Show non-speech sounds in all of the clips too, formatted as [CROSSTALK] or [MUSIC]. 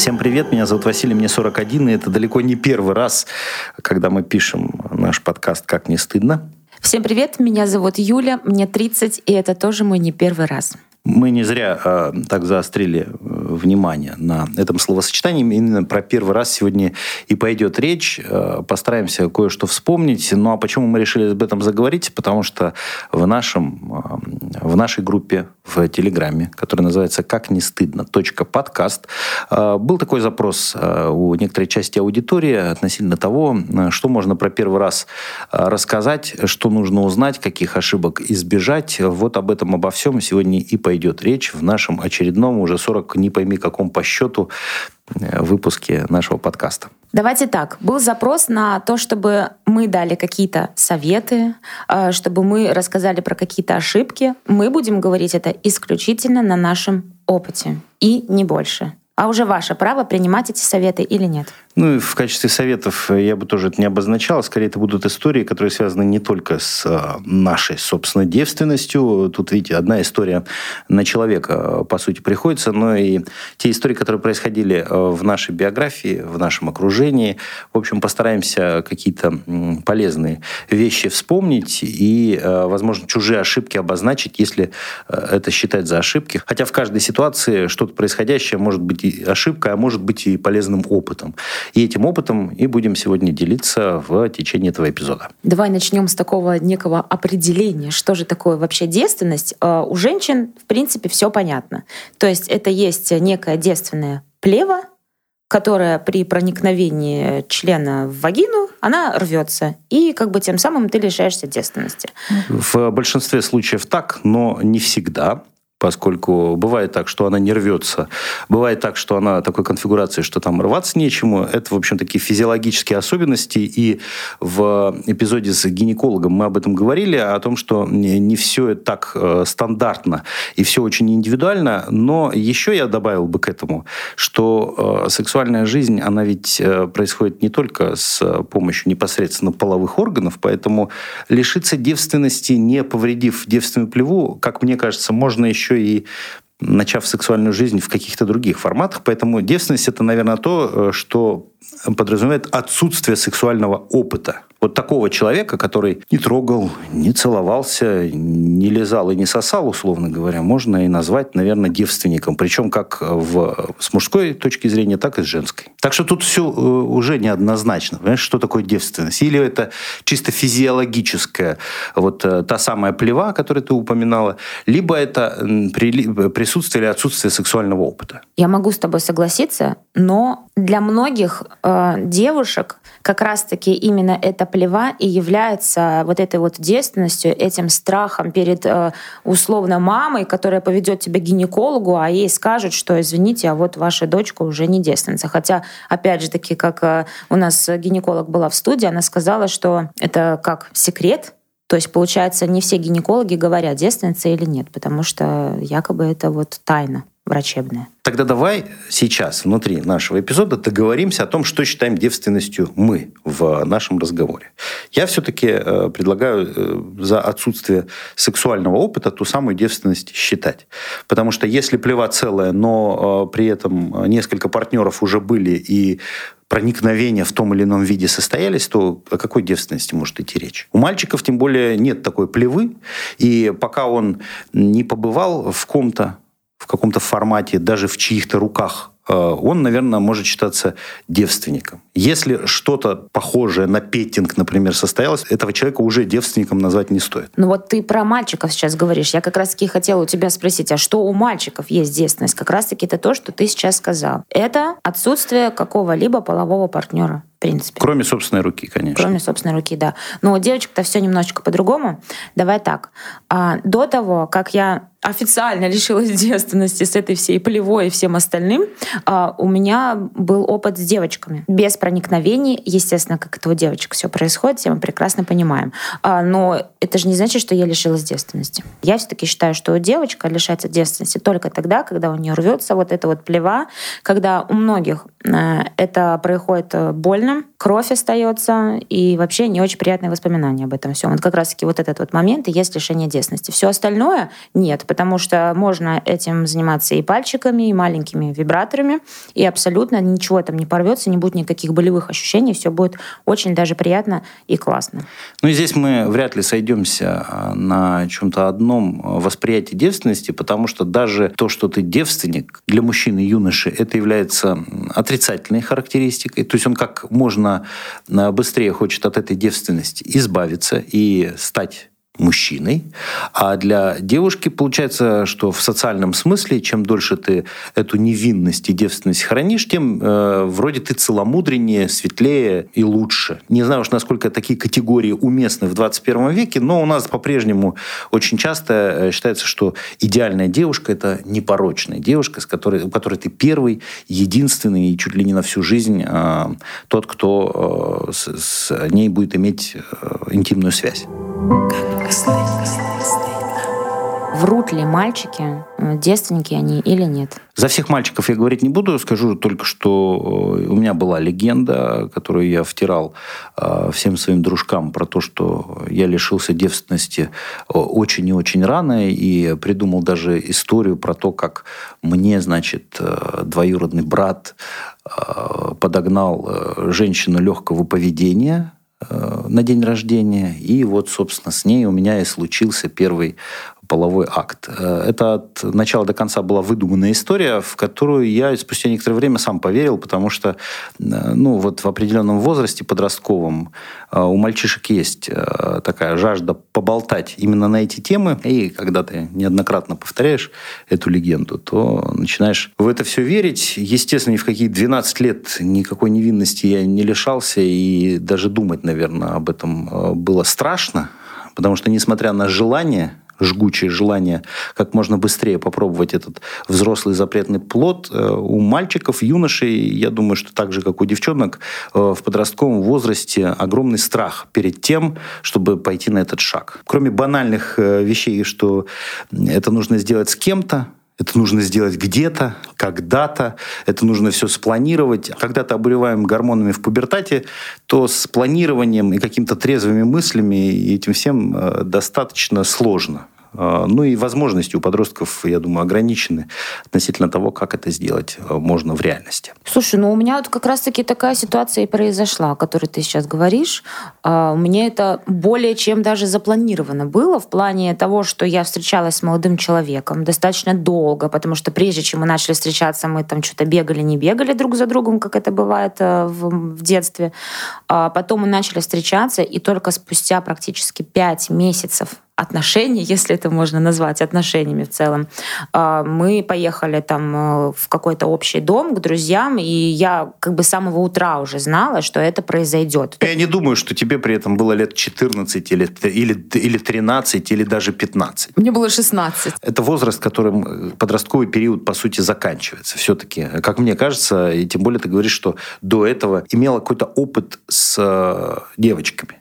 Всем привет, меня зовут Василий, мне 41, и это далеко не первый раз, когда мы пишем наш подкаст «Как не стыдно». Всем привет, меня зовут Юля, мне 30, и это тоже мой не первый раз. Мы не зря э, так заострили э, внимание на этом словосочетании. Именно про первый раз сегодня и пойдет речь. Э, постараемся кое-что вспомнить. Ну а почему мы решили об этом заговорить? Потому что в, нашем, э, в нашей группе в Телеграме, которая называется «Как не стыдно. подкаст», э, был такой запрос э, у некоторой части аудитории относительно того, э, что можно про первый раз э, рассказать, что нужно узнать, каких ошибок избежать. Вот об этом, обо всем сегодня и пойдет пойдет речь в нашем очередном, уже 40, не пойми каком по счету, э, выпуске нашего подкаста. Давайте так. Был запрос на то, чтобы мы дали какие-то советы, э, чтобы мы рассказали про какие-то ошибки. Мы будем говорить это исключительно на нашем опыте и не больше. А уже ваше право принимать эти советы или нет. Ну, и в качестве советов я бы тоже это не обозначал. Скорее, это будут истории, которые связаны не только с а, нашей, собственно, девственностью. Тут, видите, одна история на человека, по сути, приходится, но и те истории, которые происходили в нашей биографии, в нашем окружении. В общем, постараемся какие-то полезные вещи вспомнить и, возможно, чужие ошибки обозначить, если это считать за ошибки. Хотя в каждой ситуации что-то происходящее может быть и ошибкой, а может быть и полезным опытом. И этим опытом и будем сегодня делиться в течение этого эпизода. Давай начнем с такого некого определения, что же такое вообще девственность. А, у женщин, в принципе, все понятно. То есть это есть некая девственная плева, которая при проникновении члена в вагину, она рвется. И как бы тем самым ты лишаешься девственности. В большинстве случаев так, но не всегда поскольку бывает так, что она не рвется, бывает так, что она такой конфигурации, что там рваться нечему. Это, в общем, такие физиологические особенности. И в эпизоде с гинекологом мы об этом говорили, о том, что не все так э, стандартно и все очень индивидуально. Но еще я добавил бы к этому, что э, сексуальная жизнь, она ведь э, происходит не только с помощью непосредственно половых органов, поэтому лишиться девственности, не повредив девственную плеву, как мне кажется, можно еще еще и начав сексуальную жизнь в каких-то других форматах. Поэтому девственность это, наверное, то, э, что подразумевает отсутствие сексуального опыта. Вот такого человека, который не трогал, не целовался, не лизал и не сосал, условно говоря, можно и назвать, наверное, девственником. Причем как в, с мужской точки зрения, так и с женской. Так что тут все э, уже неоднозначно. Понимаешь, что такое девственность? Или это чисто физиологическая, вот э, та самая плева, которую ты упоминала, либо это присутствие или отсутствие сексуального опыта. Я могу с тобой согласиться, но для многих э, девушек как раз-таки именно эта плева и является вот этой вот девственностью, этим страхом перед э, условно мамой, которая поведет тебя к гинекологу, а ей скажут, что извините, а вот ваша дочка уже не девственница. Хотя, опять же таки, как э, у нас гинеколог была в студии, она сказала, что это как секрет, то есть, получается, не все гинекологи говорят, девственница или нет, потому что якобы это вот тайна врачебная. Тогда давай сейчас внутри нашего эпизода договоримся о том, что считаем девственностью мы в нашем разговоре. Я все-таки э, предлагаю э, за отсутствие сексуального опыта ту самую девственность считать. Потому что если плева целая, но э, при этом несколько партнеров уже были и проникновения в том или ином виде состоялись, то о какой девственности может идти речь? У мальчиков, тем более, нет такой плевы, и пока он не побывал в ком-то, в каком-то формате, даже в чьих-то руках, э, он, наверное, может считаться девственником. Если что-то похожее на петтинг, например, состоялось, этого человека уже девственником назвать не стоит. Ну вот ты про мальчиков сейчас говоришь. Я как раз-таки хотела у тебя спросить, а что у мальчиков есть девственность? Как раз-таки это то, что ты сейчас сказал. Это отсутствие какого-либо полового партнера принципе. Кроме собственной руки, конечно. Кроме собственной руки, да. Но у девочек-то все немножечко по-другому. Давай так. А, до того, как я официально лишилась девственности с этой всей полевой и всем остальным, а, у меня был опыт с девочками. Без проникновений, естественно, как это у девочек все происходит, все мы прекрасно понимаем. А, но это же не значит, что я лишилась девственности. Я все-таки считаю, что девочка лишается девственности только тогда, когда у нее рвется вот эта вот плева, когда у многих э, это происходит э, больно, кровь остается, и вообще не очень приятные воспоминания об этом всем. Вот как раз-таки вот этот вот момент и есть лишение девственности. Все остальное нет, потому что можно этим заниматься и пальчиками, и маленькими вибраторами, и абсолютно ничего там не порвется, не будет никаких болевых ощущений, все будет очень даже приятно и классно. Ну и здесь мы вряд ли сойдемся а, на чем-то одном восприятии девственности, потому что даже то, что ты девственник, для мужчины юноши это является отрицательной характеристикой. То есть он как можно быстрее хочет от этой девственности избавиться и стать мужчиной. А для девушки получается, что в социальном смысле, чем дольше ты эту невинность и девственность хранишь, тем э, вроде ты целомудреннее, светлее и лучше. Не знаю уж, насколько такие категории уместны в 21 веке, но у нас по-прежнему очень часто э, считается, что идеальная девушка – это непорочная девушка, с которой, у которой ты первый, единственный и чуть ли не на всю жизнь э, тот, кто э, с, с ней будет иметь э, интимную связь. Врут ли мальчики, э, девственники они или нет? За всех мальчиков я говорить не буду, скажу только, что э, у меня была легенда, которую я втирал э, всем своим дружкам про то, что я лишился девственности очень и очень рано, и придумал даже историю про то, как мне, значит, двоюродный брат подогнал женщину легкого поведения, на день рождения. И вот, собственно, с ней у меня и случился первый половой акт. Э, это от начала до конца была выдуманная история, в которую я спустя некоторое время сам поверил, потому что э, ну, вот в определенном возрасте подростковом э, у мальчишек есть такая жажда поболтать именно на эти темы. И когда ты неоднократно повторяешь эту легенду, то начинаешь в это все верить. Естественно, ни в какие 12 лет никакой невинности я не лишался, и даже думать, наверное, об этом было страшно, потому что, несмотря на желание жгучее желание как можно быстрее попробовать этот взрослый запретный плод. Э, у мальчиков, юношей, я думаю, что так же, как у девчонок, э, в подростковом возрасте огромный страх перед тем, чтобы пойти на этот шаг. Кроме банальных э, вещей, что это нужно сделать с кем-то, это нужно сделать где-то, когда-то. Это нужно все спланировать. Когда то обуреваем гормонами в пубертате, то с планированием и какими-то трезвыми мыслями и этим всем э, достаточно сложно. А, ну и возможности у подростков, я думаю, ограничены относительно того, как это сделать а, можно в реальности. Слушай, ну у меня вот как раз-таки такая ситуация и произошла, о которой ты сейчас говоришь. А, меня это более чем даже запланировано было в плане того, что я встречалась с молодым человеком достаточно долго, потому что прежде чем мы начали встречаться, мы там что-то бегали, не бегали друг за другом, как это бывает э, в, в детстве. Потом мы начали встречаться, и только спустя практически пять месяцев отношения, если это можно назвать отношениями в целом. А, мы поехали там э, в какой-то общий дом к друзьям, и я как бы с самого утра уже знала, что это произойдет. Я не думаю, что тебе при этом было лет 14 или, или, или 13, или даже 15. Мне было 16. Это возраст, которым э, подростковый период, по сути, заканчивается. Все-таки, как мне кажется, и тем более ты говоришь, что до этого имела какой-то опыт с э, девочками.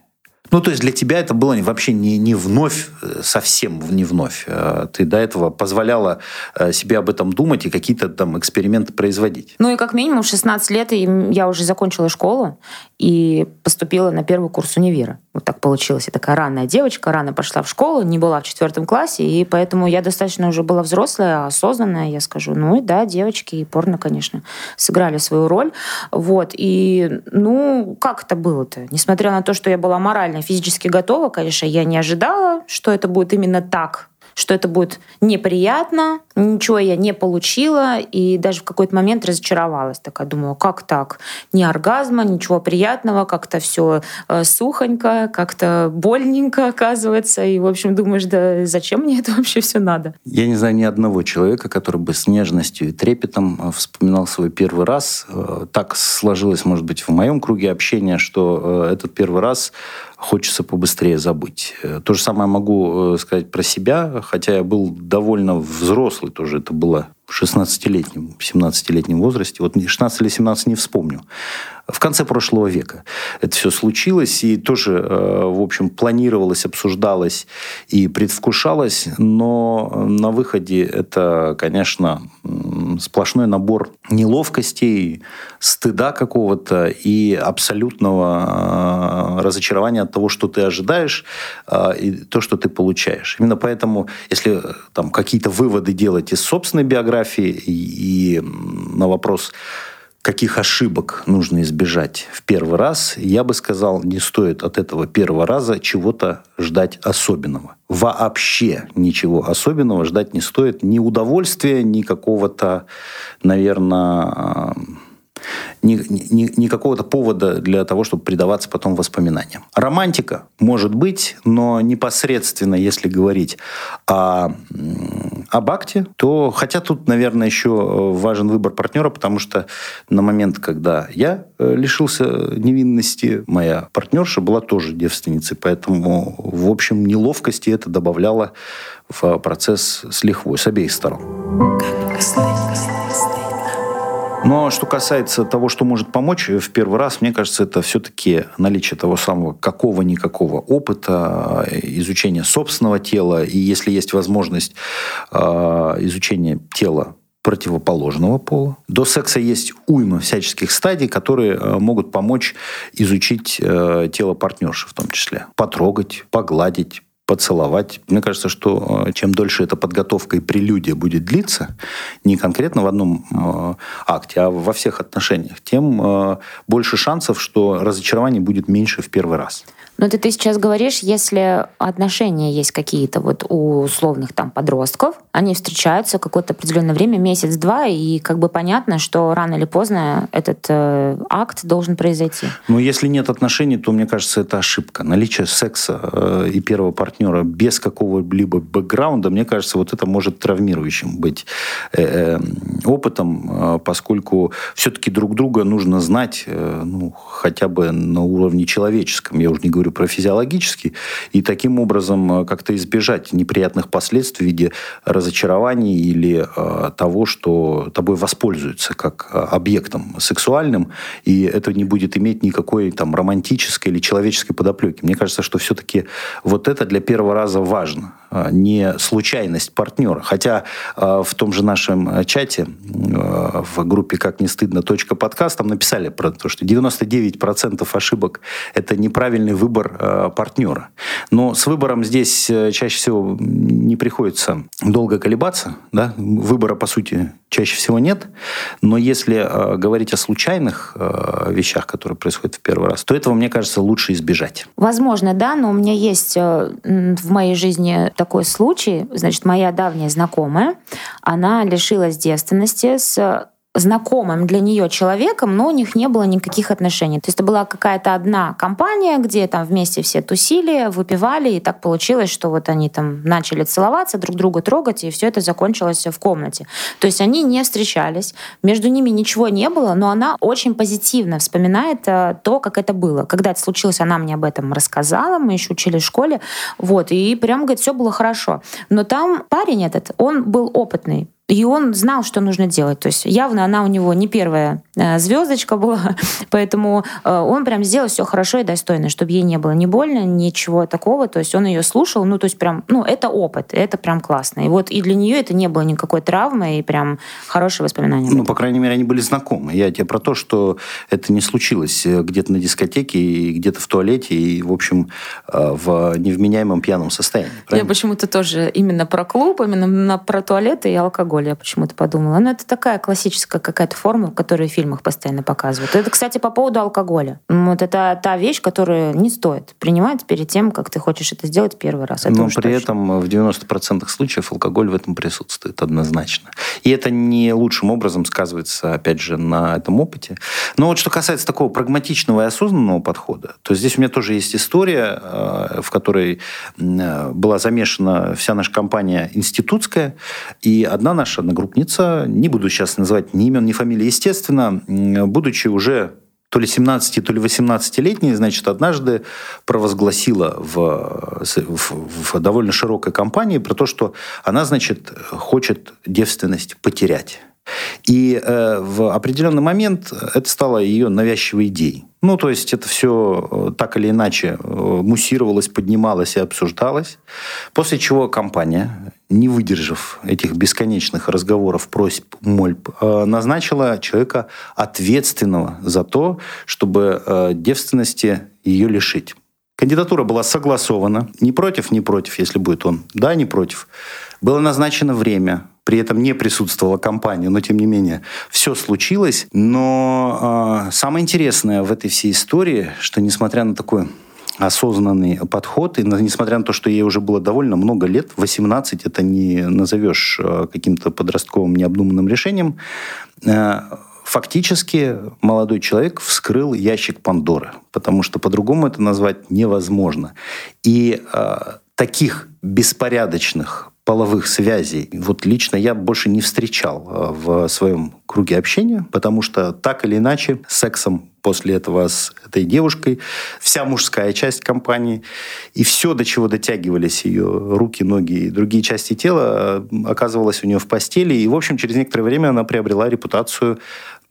Ну, то есть для тебя это было вообще не, не вновь, э, совсем не вновь. А ты до этого позволяла э, себе об этом думать и какие-то там эксперименты производить. Ну и как минимум 16 лет я уже закончила школу и поступила на первый курс универа. Вот так получилось. Я такая ранная девочка, рано пошла в школу, не была в четвертом классе, и поэтому я достаточно уже была взрослая, осознанная, я скажу. Ну и да, девочки и порно, конечно, сыграли свою роль. Вот. И, ну, как это было-то? Несмотря на то, что я была морально, физически готова, конечно, я не ожидала, что это будет именно так что это будет неприятно, ничего я не получила, и даже в какой-то момент разочаровалась. Такая думала, как так? Ни оргазма, ничего приятного, как-то все э, сухонько, как-то больненько оказывается. И, в общем, думаешь, да зачем мне это вообще все надо? Я не знаю ни одного человека, который бы с нежностью и трепетом э, вспоминал свой первый раз. Э, так сложилось, может быть, в моем круге общения, что этот первый раз хочется побыстрее забыть. Э, то же самое могу э, сказать про себя, хотя я был довольно взрослый тоже. Это было в 16-летнем, 17-летнем возрасте, вот 16 или 17 не вспомню, в конце прошлого века это все случилось, и тоже, э, в общем, планировалось, обсуждалось и предвкушалось, но на выходе это, конечно, сплошной набор неловкостей, стыда какого-то и абсолютного э, разочарования от того, что ты ожидаешь, э, и то, что ты получаешь. Именно поэтому, если там какие-то выводы делать из собственной биографии и, и на вопрос каких ошибок нужно избежать в первый раз, я бы сказал, не стоит от этого первого раза чего-то ждать особенного. Вообще ничего особенного ждать не стоит. Ни удовольствия, ни какого-то, наверное, ни, ни, ни какого-то повода для того, чтобы предаваться потом воспоминаниям. Романтика может быть, но непосредственно, если говорить о, об акте, то, хотя тут, наверное, еще э, важен выбор партнера, потому что на момент, когда я э, лишился невинности, моя партнерша была тоже девственницей, поэтому, в общем, неловкости это добавляло в процесс с лихвой с обеих сторон. Как но что касается того, что может помочь в первый раз, мне кажется, это все-таки наличие того самого какого-никакого опыта, изучения собственного тела, и если есть возможность э, изучения тела противоположного пола. До секса есть уйма всяческих стадий, которые э, могут помочь изучить э, тело партнерши в том числе. Потрогать, погладить, поцеловать. Мне кажется, что э, чем дольше эта подготовка и прелюдия будет длиться, не конкретно в одном э, акте, а во всех отношениях, тем э, больше шансов, что разочарование будет меньше в первый раз. Но это ты сейчас говоришь, если отношения есть какие-то вот у условных там подростков, они встречаются какое-то определенное время, месяц-два, и как бы понятно, что рано или поздно этот э, акт должен произойти. Но если нет отношений, то, мне кажется, это ошибка. Наличие секса э, и первого партнера без какого-либо бэкграунда, мне кажется, вот это может травмирующим быть э, э, опытом, э, поскольку все-таки друг друга нужно знать, э, ну, хотя бы на уровне человеческом. Я уже не говорю говорю про физиологический, и таким образом э, как-то избежать неприятных последствий в виде разочарований или э, того, что тобой воспользуются как э, объектом сексуальным, и это не будет иметь никакой там романтической или человеческой подоплеки. Мне кажется, что все-таки вот это для первого раза важно. А, не случайность партнера. Хотя а, в том же нашем чате а, в группе «Как не стыдно. подкаст» там написали про то, что 99% ошибок – это неправильный выбор партнера. Но с выбором здесь э, чаще всего не приходится долго колебаться. Да? Выбора, по сути, чаще всего нет. Но если э, говорить о случайных э, вещах, которые происходят в первый раз, то этого, мне кажется, лучше избежать. Возможно, да, но у меня есть э, в моей жизни такой случай. Значит, моя давняя знакомая, она лишилась девственности с знакомым для нее человеком, но у них не было никаких отношений. То есть это была какая-то одна компания, где там вместе все тусили, выпивали, и так получилось, что вот они там начали целоваться, друг друга трогать, и все это закончилось в комнате. То есть они не встречались, между ними ничего не было, но она очень позитивно вспоминает э, то, как это было. Когда это случилось, она мне об этом рассказала, мы еще учили в школе, вот, и прям, говорит, все было хорошо. Но там парень этот, он был опытный, и он знал, что нужно делать. То есть явно она у него не первая э, звездочка была, [LAUGHS] поэтому э, он прям сделал все хорошо и достойно, чтобы ей не было ни больно, ничего такого. То есть он ее слушал, ну то есть прям, ну это опыт, это прям классно. И вот и для нее это не было никакой травмы и прям хорошие воспоминания. Ну, по крайней мере, они были знакомы. Я тебе про то, что это не случилось э, где-то на дискотеке и где-то в туалете и, в общем, в невменяемом пьяном состоянии. Правильно? Я почему-то тоже именно про клуб, именно про туалеты и алкоголь алкоголь, я почему-то подумала. Но это такая классическая какая-то форма, которую в фильмах постоянно показывают. Это, кстати, по поводу алкоголя. Вот это та вещь, которую не стоит принимать перед тем, как ты хочешь это сделать первый раз. Это Но при точно. этом в 90% случаев алкоголь в этом присутствует однозначно. И это не лучшим образом сказывается, опять же, на этом опыте. Но вот что касается такого прагматичного и осознанного подхода, то здесь у меня тоже есть история, э, в которой э, была замешана вся наша компания институтская, и одна наша наша одногруппница, не буду сейчас называть ни имен, ни фамилии, естественно, будучи уже то ли 17, то ли 18-летняя, значит, однажды провозгласила в, в, в довольно широкой компании про то, что она, значит, хочет девственность потерять. И э, в определенный момент это стало ее навязчивой идеей. Ну, то есть это все э, так или иначе э, муссировалось, поднималось и обсуждалось. После чего компания, не выдержав этих бесконечных разговоров, просьб, мольб, э, назначила человека ответственного за то, чтобы девственности ее лишить. Кандидатура была согласована. Не против, не против, если будет он. Да, не против. Было назначено время при этом не присутствовала компания, но тем не менее все случилось. Но э, самое интересное в этой всей истории, что несмотря на такой осознанный подход, и несмотря на то, что ей уже было довольно много лет, 18 это не назовешь а, каким-то подростковым необдуманным решением, э, фактически молодой человек вскрыл ящик Пандоры, потому что по-другому это назвать невозможно. И э, таких беспорядочных половых связей вот лично я больше не встречал э, в своем круге общения, потому что так или иначе сексом после этого с этой девушкой вся мужская часть компании и все, до чего дотягивались ее руки, ноги и другие части тела, э, оказывалось у нее в постели. И, в общем, через некоторое время она приобрела репутацию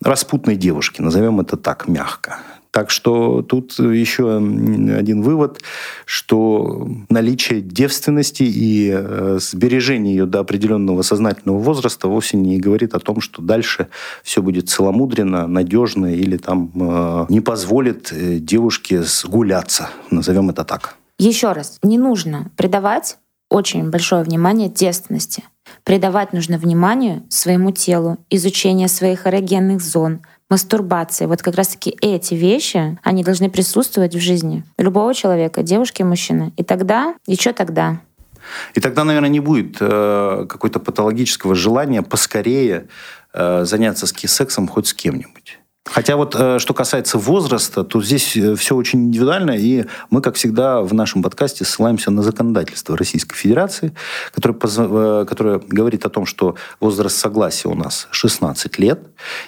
распутной девушки, назовем это так, мягко. Так что тут еще один вывод, что наличие девственности и э, сбережение ее до определенного сознательного возраста вовсе не говорит о том, что дальше все будет целомудренно, надежно или там э, не позволит э, девушке сгуляться, назовем это так. Еще раз, не нужно придавать очень большое внимание девственности. Придавать нужно внимание своему телу, изучение своих эрогенных зон, мастурбации. Вот как раз-таки эти вещи, они должны присутствовать в жизни любого человека, девушки и мужчины. И тогда, и что тогда? И тогда, наверное, не будет э, какой-то патологического желания поскорее э, заняться сексом хоть с кем-нибудь. Хотя вот э, что касается возраста, то здесь э, все очень индивидуально, и мы, как всегда, в нашем подкасте ссылаемся на законодательство Российской Федерации, которое, э, которое говорит о том, что возраст согласия у нас 16 лет,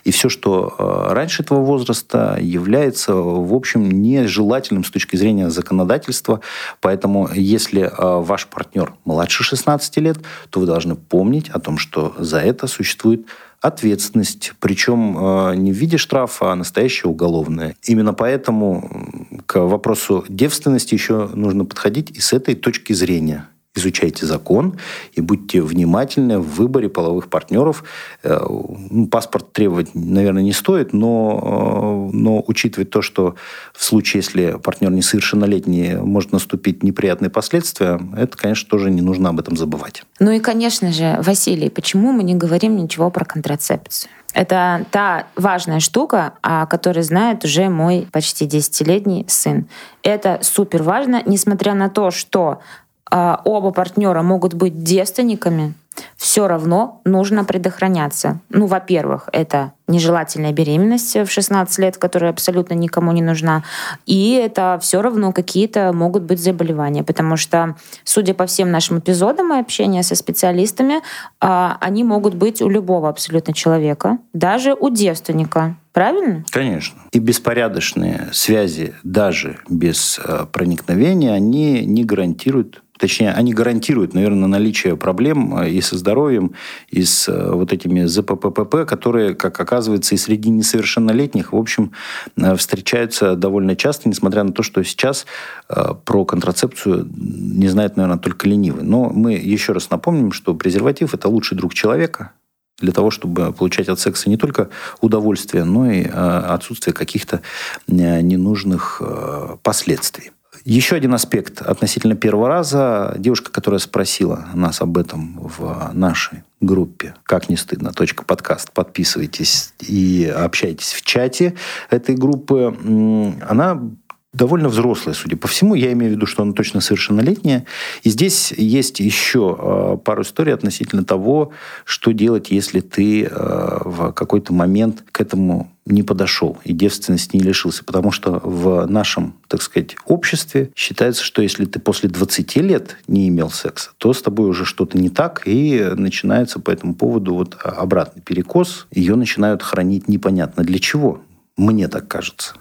и все, что раньше этого возраста, является, в общем, нежелательным с точки зрения законодательства. Поэтому, если ваш партнер младше 16 лет, то вы должны помнить о том, что за это существует ответственность, причем э, не в виде штрафа, а настоящая уголовная. Именно поэтому к вопросу девственности еще нужно подходить и с этой точки зрения изучайте закон и будьте внимательны в выборе половых партнеров. Э, ну, паспорт требовать, наверное, не стоит, но, э, но учитывать то, что в случае, если партнер несовершеннолетний, может наступить неприятные последствия, это, конечно, тоже не нужно об этом забывать. Ну и, конечно же, Василий, почему мы не говорим ничего про контрацепцию? Это та важная штука, о которой знает уже мой почти десятилетний сын. Это супер важно, несмотря на то, что оба партнера могут быть девственниками, все равно нужно предохраняться. Ну, во-первых, это нежелательная беременность в 16 лет, которая абсолютно никому не нужна. И это все равно какие-то могут быть заболевания, потому что, судя по всем нашим эпизодам и общения со специалистами, а, они могут быть у любого абсолютно человека, даже у девственника. Правильно? Конечно. И беспорядочные связи, даже без э, проникновения, они не гарантируют Точнее, они гарантируют, наверное, наличие проблем э, и со здоровьем, и с э, вот этими ЗППП, которые, как оказывается, и среди несовершеннолетних, в общем, э, встречаются довольно часто, несмотря на то, что сейчас про контрацепцию не знает, наверное, только ленивый. Но мы еще раз напомним, что презерватив – это лучший друг человека, для того, чтобы получать от секса не только удовольствие, но и отсутствие каких-то ненужных последствий. Еще один аспект относительно первого раза. Девушка, которая спросила нас об этом в нашей группе «Как не стыдно. подкаст». Подписывайтесь и общайтесь в чате этой группы. Она довольно взрослая, судя по всему. Я имею в виду, что она точно совершеннолетняя. И здесь есть еще э, пару историй относительно того, что делать, если ты э, в какой-то момент к этому не подошел и девственности не лишился. Потому что в нашем, так сказать, обществе считается, что если ты после 20 лет не имел секса, то с тобой уже что-то не так, и начинается по этому поводу вот обратный перекос. Ее начинают хранить непонятно для чего Мне так кажется.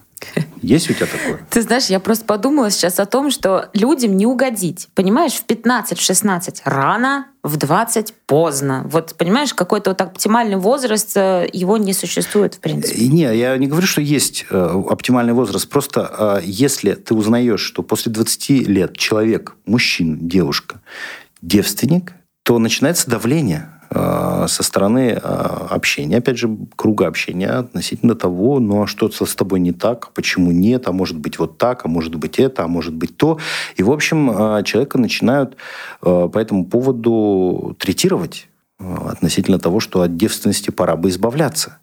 Есть у тебя такое? [LAUGHS] Ты знаешь, я просто подумала сейчас о том, что людям не угодить. Понимаешь, в 15-16 рано, в 20 поздно. Вот, понимаешь, какой-то вот оптимальный возраст, э, его не существует, в принципе. Не, я не говорю, что есть э, оптимальный возраст. Просто э, если ты узнаешь, что после 20 лет человек, мужчина, девушка, девственник, то начинается давление со стороны э, общения, опять же, круга общения относительно того, ну а что с тобой не так, почему нет, а может быть вот так, а может быть это, а может быть то. И, в общем, э, человека начинают по этому поводу третировать относительно того, что от девственности пора бы избавляться.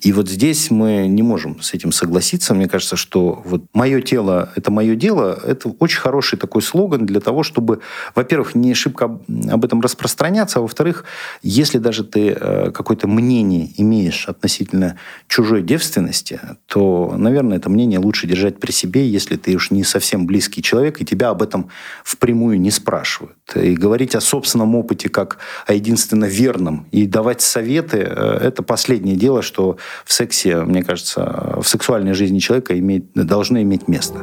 И вот здесь мы не можем с этим согласиться. Мне кажется, что вот «мое тело – это мое дело» – это очень хороший такой слоган для того, чтобы, во-первых, не шибко об этом распространяться, а во-вторых, если даже ты э, какое-то мнение имеешь относительно чужой девственности, то, наверное, это мнение лучше держать при себе, если ты уж не совсем близкий человек, и тебя об этом впрямую не спрашивают. И говорить о собственном опыте как о единственно верном и давать советы э, – это последнее дело, что в сексе, мне кажется, в сексуальной жизни человека иметь, должно иметь место.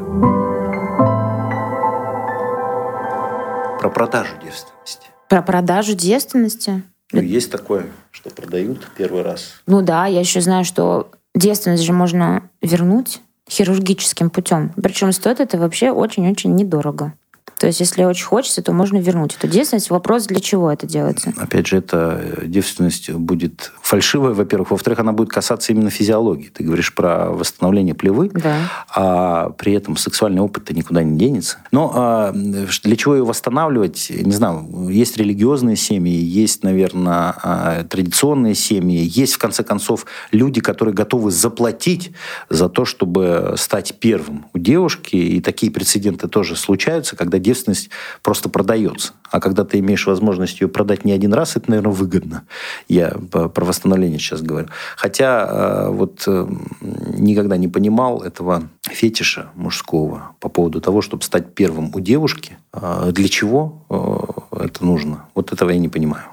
Про продажу девственности. Про продажу девственности? Ну, есть такое, что продают первый раз. Ну да, я еще знаю, что девственность же можно вернуть хирургическим путем. Причем стоит это вообще очень-очень недорого. То есть, если очень хочется, то можно вернуть эту девственность. Вопрос, для чего это делается? Опять же, эта девственность будет фальшивая, во-первых. Во-вторых, она будет касаться именно физиологии. Ты говоришь про восстановление плевы, да. а при этом сексуальный опыт-то никуда не денется. Но а, для чего ее восстанавливать? Не знаю. Есть религиозные семьи, есть, наверное, а, традиционные семьи, есть, в конце концов, люди, которые готовы заплатить за то, чтобы стать первым у девушки. И такие прецеденты тоже случаются, когда девственность просто продается. А когда ты имеешь возможность ее продать не один раз, это, наверное, выгодно. Я про восстановление сейчас говорю. Хотя э, вот э, никогда не понимал этого фетиша мужского по поводу того, чтобы стать первым у девушки. А для чего э, это нужно? Вот этого я не понимаю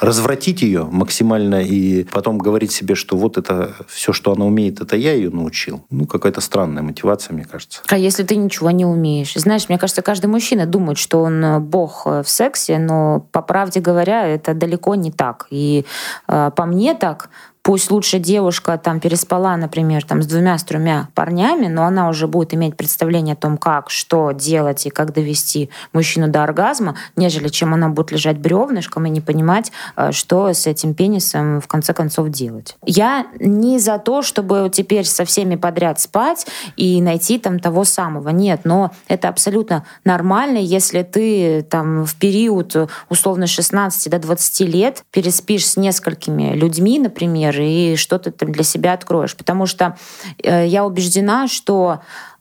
развратить ее максимально и потом говорить себе, что вот это все, что она умеет, это я ее научил. Ну, какая-то странная мотивация, мне кажется. А если ты ничего не умеешь? Знаешь, мне кажется, каждый мужчина думает, что он э, бог э, в сексе, но, по правде говоря, это далеко не так. И э, по мне так, Пусть лучше девушка там переспала, например, там с двумя, с тремя парнями, но она уже будет иметь представление о том, как, что делать и как довести мужчину до оргазма, нежели чем она будет лежать бревнышком и не понимать, э, что с этим пенисом в конце концов делать. Я не за то, чтобы теперь со всеми подряд спать и найти там того самого. Нет, но это абсолютно нормально, если ты там в период условно 16 до 20 лет переспишь с несколькими людьми, например, например, и что ты там для себя откроешь. Потому что э, я убеждена, что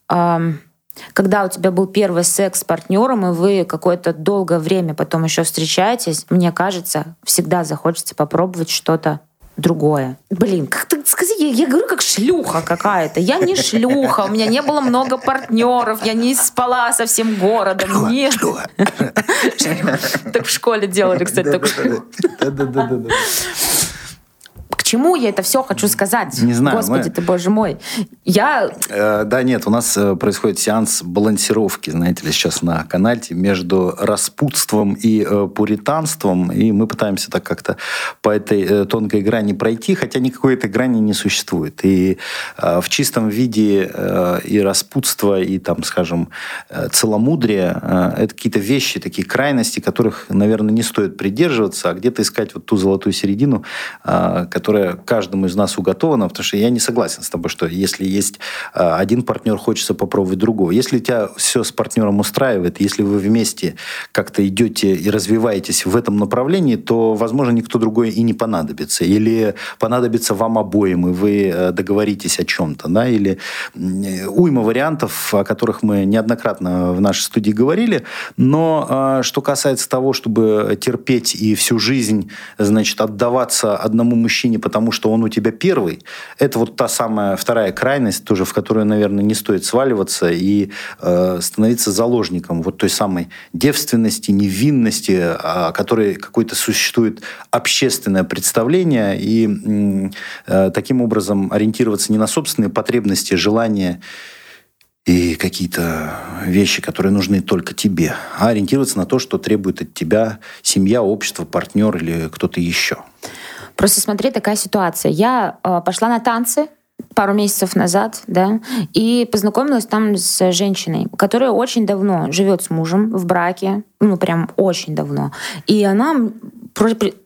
э, когда у тебя был первый секс с партнером, и вы какое-то долгое время потом еще встречаетесь, мне кажется, всегда захочется попробовать что-то другое. Блин, как ты скажи, я, я говорю как шлюха какая-то. Я не шлюха, у меня не было много партнеров, я не спала со всем городом. Шлюха, Нет. Шлюха. [LAUGHS] Так в школе делали, кстати. Да-да-да чему я это все хочу сказать? Не знаю. Господи мы... ты, боже мой. Я... Э, да, нет, у нас э, происходит сеанс балансировки, знаете ли, сейчас на канале между распутством и э, пуританством, и мы пытаемся так как-то по этой э, тонкой грани пройти, хотя никакой этой грани не существует. И э, в чистом виде э, и распутство, и там, скажем, э, целомудрие э, это какие-то вещи, такие крайности, которых, наверное, не стоит придерживаться, а где-то искать вот ту золотую середину, э, которая которая каждому из нас уготована, потому что я не согласен с тобой, что если есть а, один партнер, хочется попробовать другого. Если тебя все с партнером устраивает, если вы вместе как-то идете и развиваетесь в этом направлении, то, возможно, никто другой и не понадобится. Или понадобится вам обоим, и вы э, договоритесь о чем-то. Да? Или уйма вариантов, о которых мы неоднократно в нашей студии говорили. Но а, что касается того, чтобы терпеть и всю жизнь значит, отдаваться одному мужчине, потому что он у тебя первый, это вот та самая вторая крайность, тоже в которую, наверное, не стоит сваливаться и э, становиться заложником вот той самой девственности, невинности, о которой какое-то существует общественное представление, и э, таким образом ориентироваться не на собственные потребности, желания и какие-то вещи, которые нужны только тебе, а ориентироваться на то, что требует от тебя семья, общество, партнер или кто-то еще. Просто смотри, такая ситуация. Я э, пошла на танцы, пару месяцев назад, да, и познакомилась там с женщиной, которая очень давно живет с мужем в браке, ну прям очень давно, и она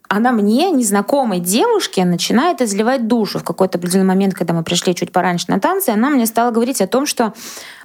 она мне, незнакомой девушке, начинает изливать душу в какой-то определенный момент, когда мы пришли чуть пораньше на танцы, она мне стала говорить о том, что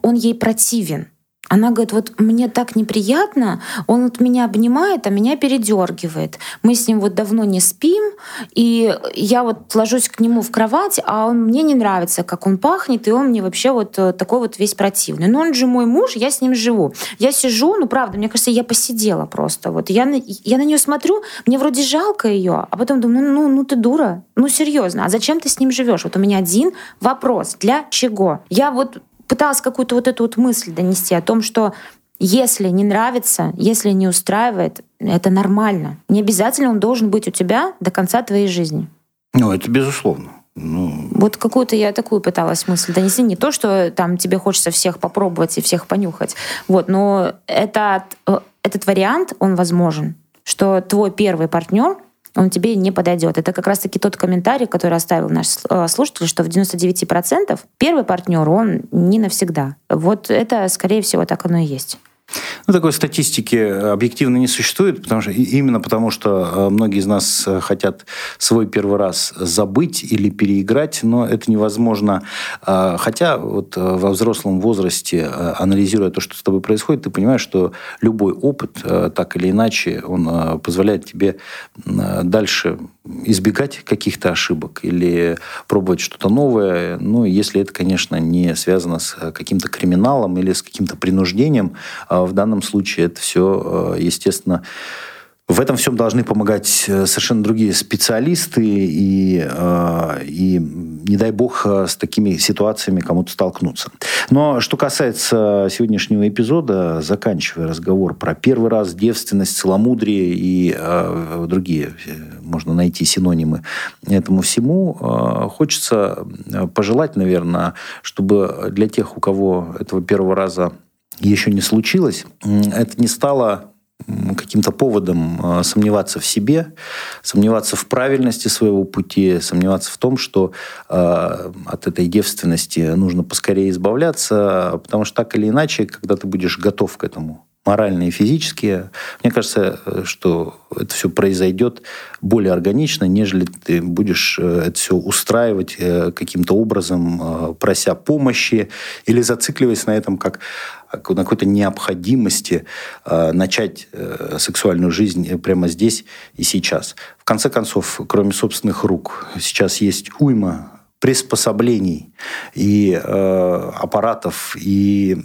он ей противен. Она говорит, вот мне так неприятно, он вот меня обнимает, а меня передергивает. Мы с ним вот давно не спим, и я вот ложусь к нему в кровать, а он, мне не нравится, как он пахнет, и он мне вообще вот э, такой вот весь противный. Но он же мой муж, я с ним живу. Я сижу, ну правда, мне кажется, я посидела просто. Вот я, на, я на нее смотрю, мне вроде жалко ее, а потом думаю, ну, ну, ну ты дура, ну серьезно, а зачем ты с ним живешь? Вот у меня один вопрос, для чего? Я вот пыталась какую-то вот эту вот мысль донести о том, что если не нравится, если не устраивает, это нормально. Не обязательно он должен быть у тебя до конца твоей жизни. Ну, это безусловно. Ну... Вот какую-то я такую пыталась мысль донести. Не то, что там тебе хочется всех попробовать и всех понюхать. Вот, но этот, э, этот вариант, он возможен. Что твой первый партнер он тебе не подойдет. Это как раз-таки тот комментарий, который оставил наш э, слушатель, что в 99% первый партнер, он не навсегда. Вот это, скорее всего, так оно и есть. Ну, такой статистики объективно не существует, потому что, именно потому что э, многие из нас э, хотят свой первый раз забыть или переиграть, но это невозможно. А, хотя вот э, во взрослом возрасте, анализируя то, что с тобой происходит, ты понимаешь, что любой опыт, так или иначе, он позволяет тебе дальше избегать каких-то ошибок или пробовать что-то новое, ну, если это, конечно, не связано с каким-то криминалом или с каким-то принуждением, а в данном случае это все, э, естественно, в этом всем должны помогать э, совершенно другие специалисты, и, э, и не дай бог с такими ситуациями кому-то столкнуться. Но что касается сегодняшнего эпизода, заканчивая разговор про первый раз, девственность, целомудрие и э, другие, можно найти синонимы этому всему, э, хочется пожелать, наверное, чтобы для тех, у кого этого первого раза еще не случилось, это не стало каким-то поводом э, сомневаться в себе, сомневаться в правильности своего пути, сомневаться в том, что э, от этой девственности нужно поскорее избавляться, потому что так или иначе, когда ты будешь готов к этому морально и физически, мне кажется, э, что это все произойдет более органично, нежели ты будешь э, это все устраивать каким-то образом, прося помощи или зацикливаясь на этом как на какой-то необходимости э, начать э, сексуальную жизнь прямо здесь и сейчас. В конце концов, кроме собственных рук, сейчас есть уйма приспособлений и э, аппаратов и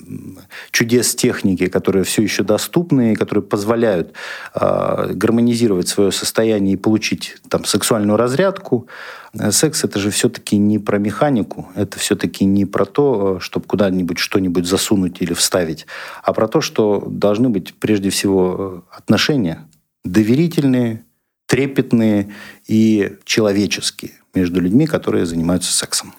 чудес техники, которые все еще доступны и которые позволяют э, гармонизировать свое состояние и получить там сексуальную разрядку. Э, секс это же все-таки не про механику, это все-таки не про то, э, чтобы куда-нибудь что-нибудь засунуть или вставить, а про то, что должны быть прежде всего э, отношения доверительные, трепетные и человеческие между людьми, которые занимаются сексом.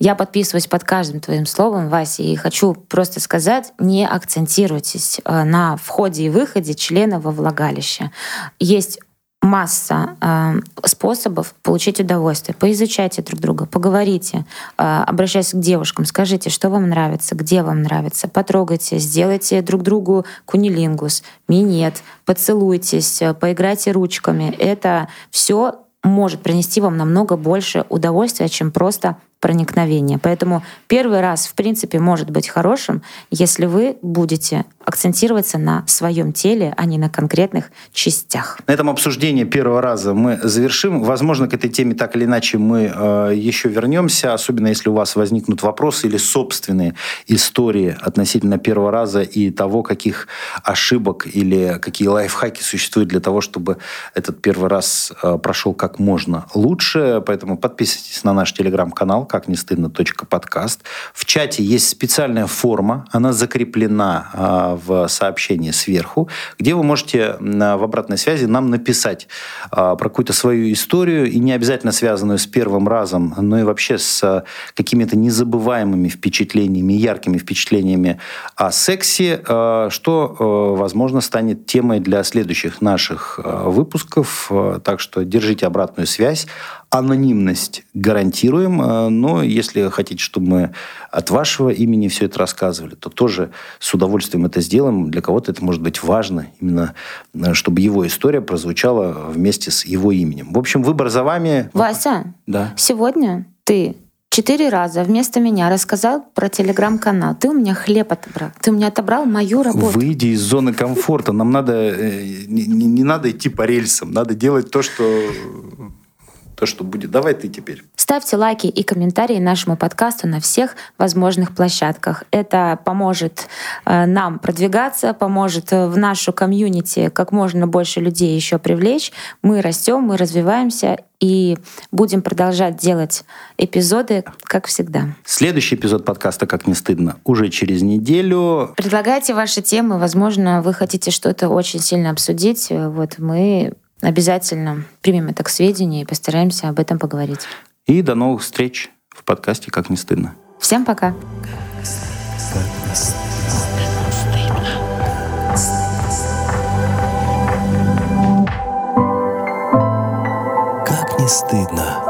Я подписываюсь под каждым твоим словом, Вася, и хочу просто сказать, не акцентируйтесь э, на входе и выходе члена во влагалище. Есть масса э, способов получить удовольствие. Поизучайте друг друга, поговорите, э, обращаясь к девушкам, скажите, что вам нравится, где вам нравится, потрогайте, сделайте друг другу кунилингус, минет, поцелуйтесь, э, поиграйте ручками. Это все может принести вам намного больше удовольствия, чем просто проникновения. Поэтому первый раз, в принципе, может быть хорошим, если вы будете акцентироваться на своем теле, а не на конкретных частях. На этом обсуждение первого раза мы завершим. Возможно, к этой теме так или иначе мы э, еще вернемся, особенно если у вас возникнут вопросы или собственные истории относительно первого раза и того, каких ошибок или какие лайфхаки существуют для того, чтобы этот первый раз э, прошел как можно лучше. Поэтому подписывайтесь на наш телеграм-канал как не стыдно, подкаст. В чате есть специальная форма, она закреплена а, в сообщении сверху, где вы можете в обратной связи нам написать а, про какую-то свою историю, и не обязательно связанную с первым разом, но и вообще с какими-то незабываемыми впечатлениями, яркими впечатлениями о сексе, а, что, возможно, станет темой для следующих наших выпусков. Так что держите обратную связь. Анонимность гарантируем, э, но если хотите, чтобы мы от вашего имени все это рассказывали, то тоже с удовольствием это сделаем. Для кого-то это может быть важно, именно э, чтобы его история прозвучала вместе с его именем. В общем, выбор за вами. Вася, да. сегодня ты четыре раза вместо меня рассказал про телеграм-канал. Ты у меня хлеб отобрал. Ты у меня отобрал мою работу. Выйди из зоны комфорта. Нам надо... Э, не, не, не надо идти по рельсам. Надо делать то, что то, что будет. Давай ты теперь. Ставьте лайки и комментарии нашему подкасту на всех возможных площадках. Это поможет э, нам продвигаться, поможет в нашу комьюнити как можно больше людей еще привлечь. Мы растем, мы развиваемся и будем продолжать делать эпизоды, как всегда. Следующий эпизод подкаста «Как не стыдно» уже через неделю. Предлагайте ваши темы. Возможно, вы хотите что-то очень сильно обсудить. Вот мы Обязательно примем это к сведению и постараемся об этом поговорить. И до новых встреч в подкасте «Как не стыдно». Всем пока. Как не стыдно.